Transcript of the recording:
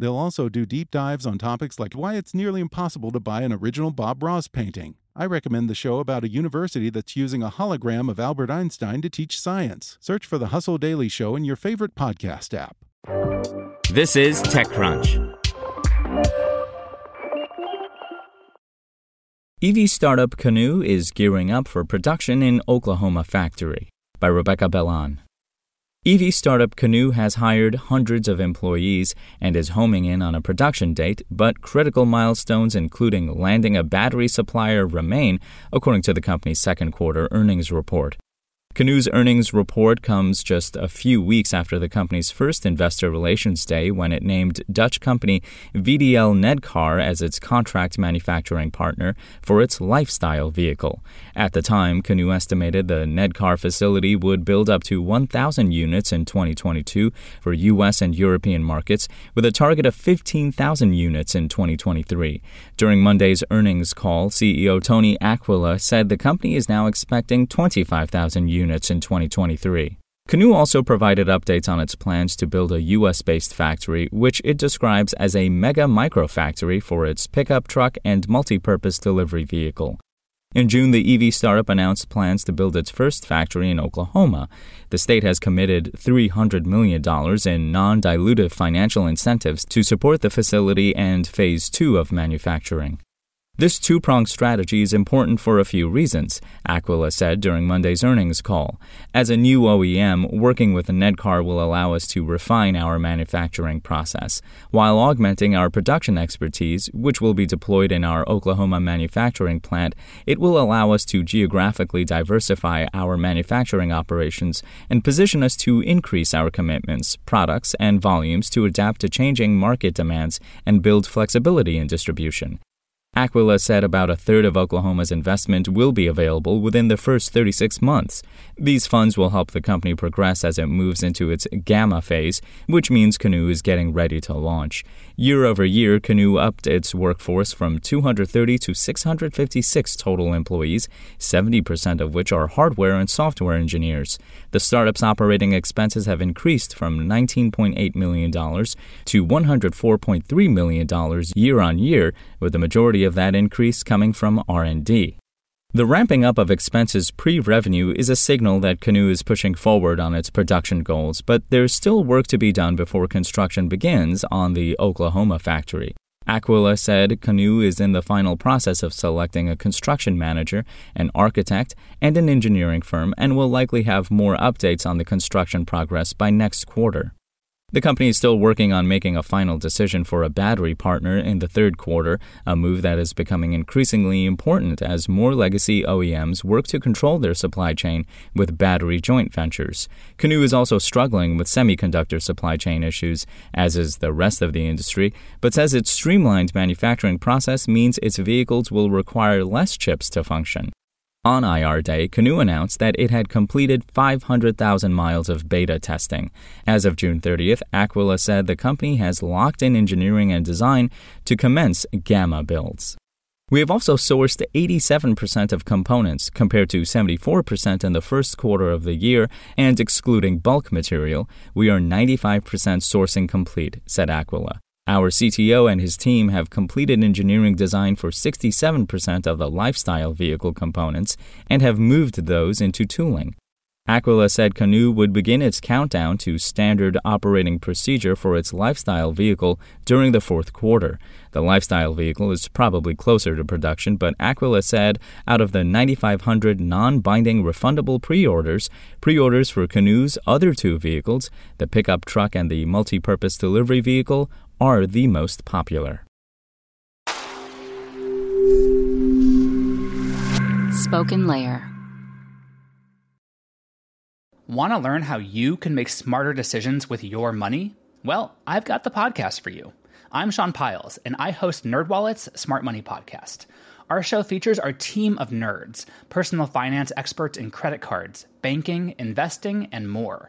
They'll also do deep dives on topics like why it's nearly impossible to buy an original Bob Ross painting. I recommend the show about a university that's using a hologram of Albert Einstein to teach science. Search for the Hustle Daily Show in your favorite podcast app. This is TechCrunch. EV startup Canoo is gearing up for production in Oklahoma factory by Rebecca Bellan. EV startup Canoo has hired hundreds of employees and is homing in on a production date, but critical milestones, including landing a battery supplier, remain, according to the company's second quarter earnings report. Canoo's earnings report comes just a few weeks after the company's first investor relations day when it named Dutch company VDL Nedcar as its contract manufacturing partner for its lifestyle vehicle. At the time, Canoo estimated the Nedcar facility would build up to 1,000 units in 2022 for U.S. and European markets, with a target of 15,000 units in 2023. During Monday's earnings call, CEO Tony Aquila said the company is now expecting 25,000 units units in 2023. Canoo also provided updates on its plans to build a U.S. based factory, which it describes as a mega micro factory for its pickup truck and multi purpose delivery vehicle. In June, the EV startup announced plans to build its first factory in Oklahoma. The state has committed $300 million in non dilutive financial incentives to support the facility and phase two of manufacturing. This two pronged strategy is important for a few reasons, Aquila said during Monday's earnings call. As a new OEM, working with a Nedcar will allow us to refine our manufacturing process, while augmenting our production expertise, which will be deployed in our Oklahoma manufacturing plant. It will allow us to geographically diversify our manufacturing operations and position us to increase our commitments, products, and volumes to adapt to changing market demands and build flexibility in distribution. Aquila said about a third of Oklahoma's investment will be available within the first 36 months. These funds will help the company progress as it moves into its gamma phase, which means Canoo is getting ready to launch. Year over year, Canoo upped its workforce from 230 to 656 total employees, 70% of which are hardware and software engineers. The startup's operating expenses have increased from $19.8 million to $104.3 million year on year, with the majority of that increase coming from R&D. The ramping up of expenses pre revenue is a signal that Canoo is pushing forward on its production goals, but there's still work to be done before construction begins on the Oklahoma factory. Aquila said Canoo is in the final process of selecting a construction manager, an architect, and an engineering firm and will likely have more updates on the construction progress by next quarter. The company is still working on making a final decision for a battery partner in the third quarter, a move that is becoming increasingly important as more legacy OEMs work to control their supply chain with battery joint ventures. Canoo is also struggling with semiconductor supply chain issues, as is the rest of the industry, but says its streamlined manufacturing process means its vehicles will require less chips to function. On IR Day, Canoo announced that it had completed 500,000 miles of beta testing. As of June 30th, Aquila said the company has locked in engineering and design to commence Gamma builds. We have also sourced 87% of components compared to 74% in the first quarter of the year, and excluding bulk material, we are 95% sourcing complete, said Aquila. Our CTO and his team have completed engineering design for 67% of the lifestyle vehicle components and have moved those into tooling. Aquila said Canoo would begin its countdown to standard operating procedure for its lifestyle vehicle during the fourth quarter. The lifestyle vehicle is probably closer to production, but Aquila said out of the 9,500 non binding refundable pre orders, pre orders for Canoo's other two vehicles, the pickup truck and the multi purpose delivery vehicle, are the most popular. Spoken Layer. Want to learn how you can make smarter decisions with your money? Well, I've got the podcast for you. I'm Sean Pyles, and I host NerdWallet's Smart Money Podcast Our show features our team of nerds, personal finance experts in credit cards, banking, investing, and more.